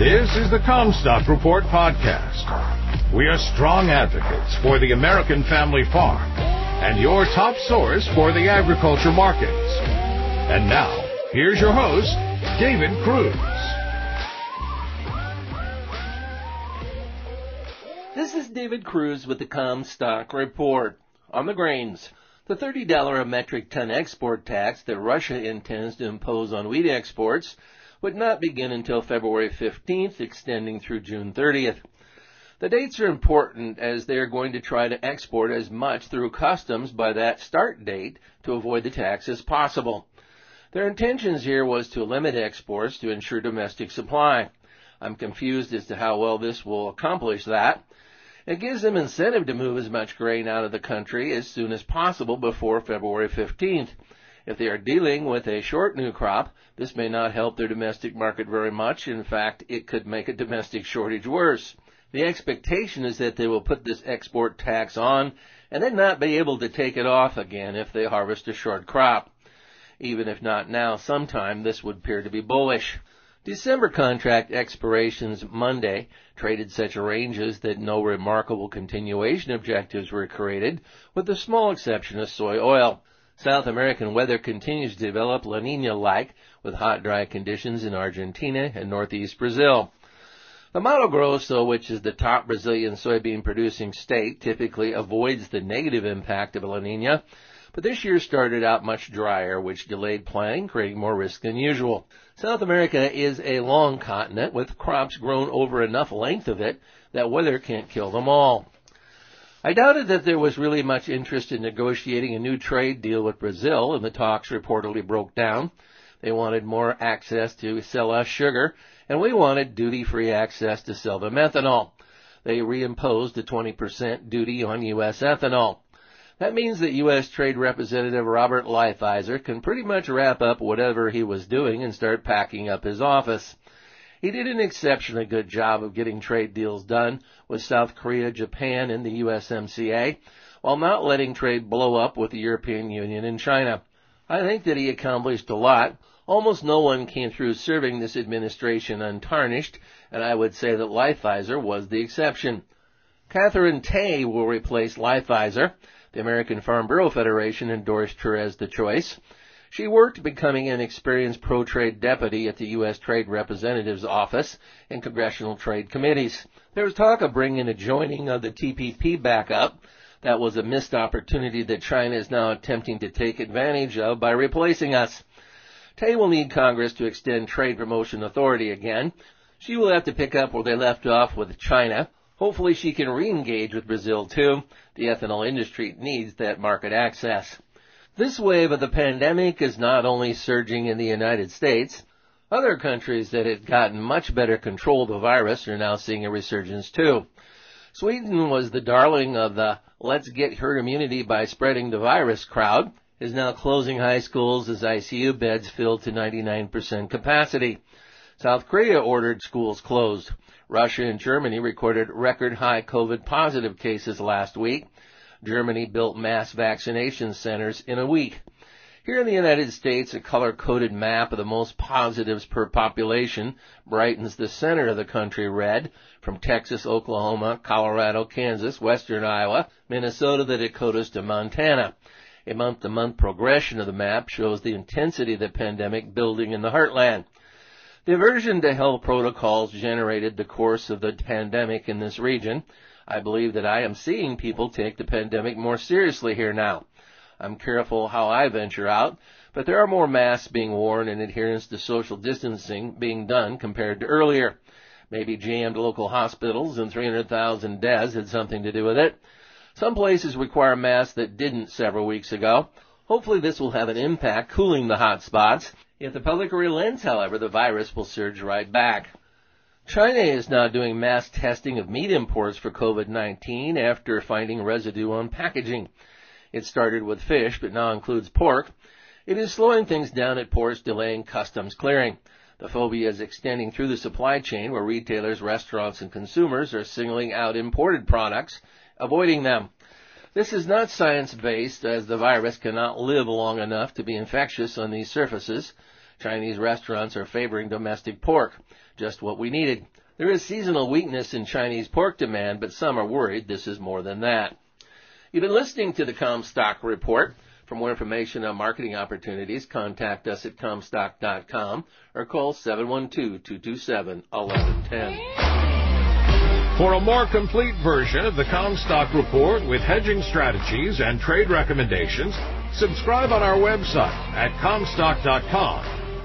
This is the Commstock Report podcast. We are strong advocates for the American family farm and your top source for the agriculture markets. And now, here's your host, David Kruse. This is David Kruse with the Commstock Report. On the grains, the $30 a metric ton export tax that Russia intends to impose on wheat exports would not begin until February 15th, extending through June 30th. The dates are important as they are going to try to export as much through customs by that start date to avoid the tax as possible. Their intentions here was to limit exports to ensure domestic supply. I'm confused as to how well this will accomplish that. It gives them incentive to move as much grain out of the country as soon as possible before February 15th. If they are dealing with a short new crop, this may not help their domestic market very much. In fact, it could make a domestic shortage worse. The expectation is that they will put this export tax on and then not be able to take it off again if they harvest a short crop. Even if not now, sometime this would appear to be bullish. December contract expirations Monday traded such ranges that no remarkable continuation objectives were created, with the small exception of soy oil. South American weather continues to develop La Nina-like, with hot, dry conditions in Argentina and northeast Brazil. The Mato Grosso, which is the top Brazilian soybean producing state, typically avoids the negative impact of La Nina, but this year started out much drier, which delayed planting, creating more risk than usual. South America is a long continent with crops grown over enough length of it that weather can't kill them all. I doubted that there was really much interest in negotiating a new trade deal with Brazil, and the talks reportedly broke down. They wanted more access to sell us sugar, and we wanted duty-free access to sell them ethanol. They reimposed a 20% duty on U.S. ethanol. That means that U.S. Trade Representative Robert Lighthizer can pretty much wrap up whatever he was doing and start packing up his office. He did an exceptionally good job of getting trade deals done with South Korea, Japan, and the USMCA, while not letting trade blow up with the European Union and China. I think that he accomplished a lot. Almost no one came through serving this administration untarnished, and I would say that Lighthizer was the exception. Katherine Tai will replace Lighthizer. The American Farm Bureau Federation endorsed her as the choice. She worked becoming an experienced pro-trade deputy at the U.S. Trade Representative's office and congressional trade committees. There was talk of bringing a joining of the TPP back up. That was a missed opportunity that China is now attempting to take advantage of by replacing us. Tai will need Congress to extend trade promotion authority again. She will have to pick up where they left off with China. Hopefully she can re-engage with Brazil too. The ethanol industry needs that market access. This wave of the pandemic is not only surging in the United States, other countries that had gotten much better control of the virus are now seeing a resurgence too. Sweden was the darling of the let's get herd immunity by spreading the virus crowd, is now closing high schools as ICU beds fill to 99% capacity. South Korea ordered schools closed. Russia and Germany recorded record high COVID positive cases last week. Germany built mass vaccination centers in a week. Here in the United States, a color-coded map of the most positives per population brightens the center of the country red, from Texas, Oklahoma, Colorado, Kansas, western Iowa, Minnesota, the Dakotas to Montana. A month-to-month progression of the map shows the intensity of the pandemic building in the heartland. The aversion to health protocols generated the course of the pandemic in this region. I believe that I am seeing people take the pandemic more seriously here now. I'm careful how I venture out, but there are more masks being worn and adherence to social distancing being done compared to earlier. Maybe jammed local hospitals and 300,000 deaths had something to do with it. Some places require masks that didn't several weeks ago. Hopefully this will have an impact cooling the hot spots if the public relents, however, the virus will surge right back. China is now doing mass testing of meat imports for COVID-19 after finding residue on packaging. It started with fish, but now includes pork. It is slowing things down at ports, delaying customs clearing. The phobia is extending through the supply chain where retailers, restaurants, and consumers are singling out imported products, avoiding them. This is not science based as the virus cannot live long enough to be infectious on these surfaces. Chinese restaurants are favoring domestic pork. Just what we needed. There is seasonal weakness in Chinese pork demand, but some are worried this is more than that. You've been listening to the Commstock Report. For more information on marketing opportunities, contact us at Commstock.com or call 712-227-1110. For a more complete version of the Commstock Report with hedging strategies and trade recommendations, subscribe on our website at Commstock.com